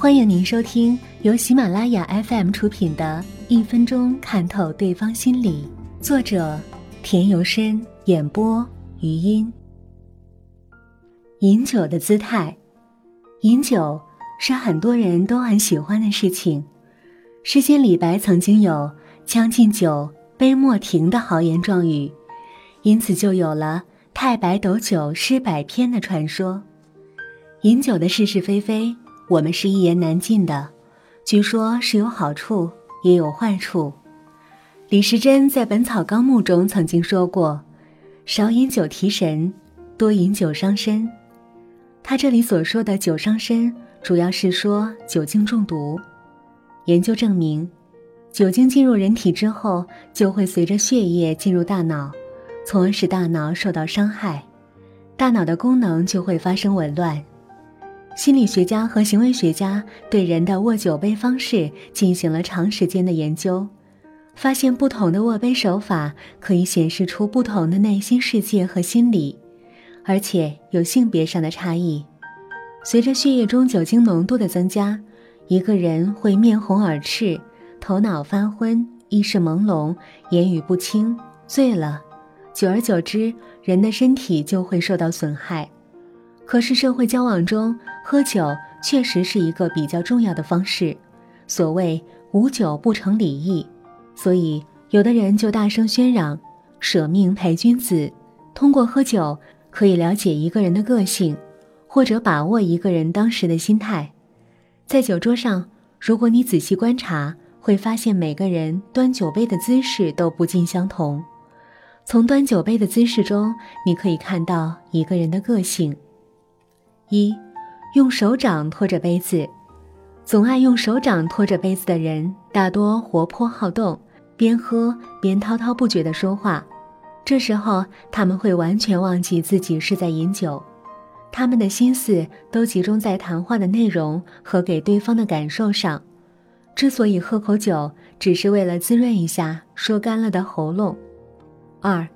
欢迎您收听由喜马拉雅 FM 出品的《一分钟看透对方心理》，作者田由深，演播余音。饮酒的姿态，饮酒是很多人都很喜欢的事情。诗仙李白曾经有“将进酒，杯莫停”的豪言壮语，因此就有了“太白斗酒，诗百篇”的传说。饮酒的是是非非。我们是一言难尽的，据说是有好处也有坏处。李时珍在《本草纲目》中曾经说过：“少饮酒提神，多饮酒伤身。”他这里所说的酒伤身，主要是说酒精中毒。研究证明，酒精进入人体之后，就会随着血液进入大脑，从而使大脑受到伤害，大脑的功能就会发生紊乱。心理学家和行为学家对人的握酒杯方式进行了长时间的研究，发现不同的握杯手法可以显示出不同的内心世界和心理，而且有性别上的差异。随着血液中酒精浓度的增加，一个人会面红耳赤、头脑发昏、意识朦胧、言语不清、醉了，久而久之，人的身体就会受到损害。可是社会交往中，喝酒确实是一个比较重要的方式。所谓无酒不成礼义，所以有的人就大声喧嚷：“舍命陪君子。”通过喝酒可以了解一个人的个性，或者把握一个人当时的心态。在酒桌上，如果你仔细观察，会发现每个人端酒杯的姿势都不尽相同。从端酒杯的姿势中，你可以看到一个人的个性。一，用手掌托着杯子，总爱用手掌托着杯子的人，大多活泼好动，边喝边滔滔不绝地说话。这时候他们会完全忘记自己是在饮酒，他们的心思都集中在谈话的内容和给对方的感受上。之所以喝口酒，只是为了滋润一下说干了的喉咙。二，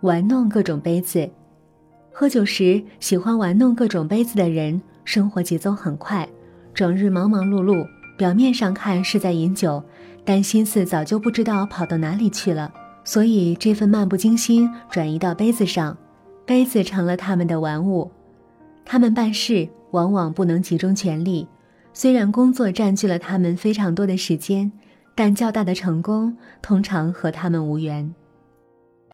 玩弄各种杯子。喝酒时喜欢玩弄各种杯子的人，生活节奏很快，整日忙忙碌碌。表面上看是在饮酒，但心思早就不知道跑到哪里去了。所以这份漫不经心转移到杯子上，杯子成了他们的玩物。他们办事往往不能集中全力，虽然工作占据了他们非常多的时间，但较大的成功通常和他们无缘。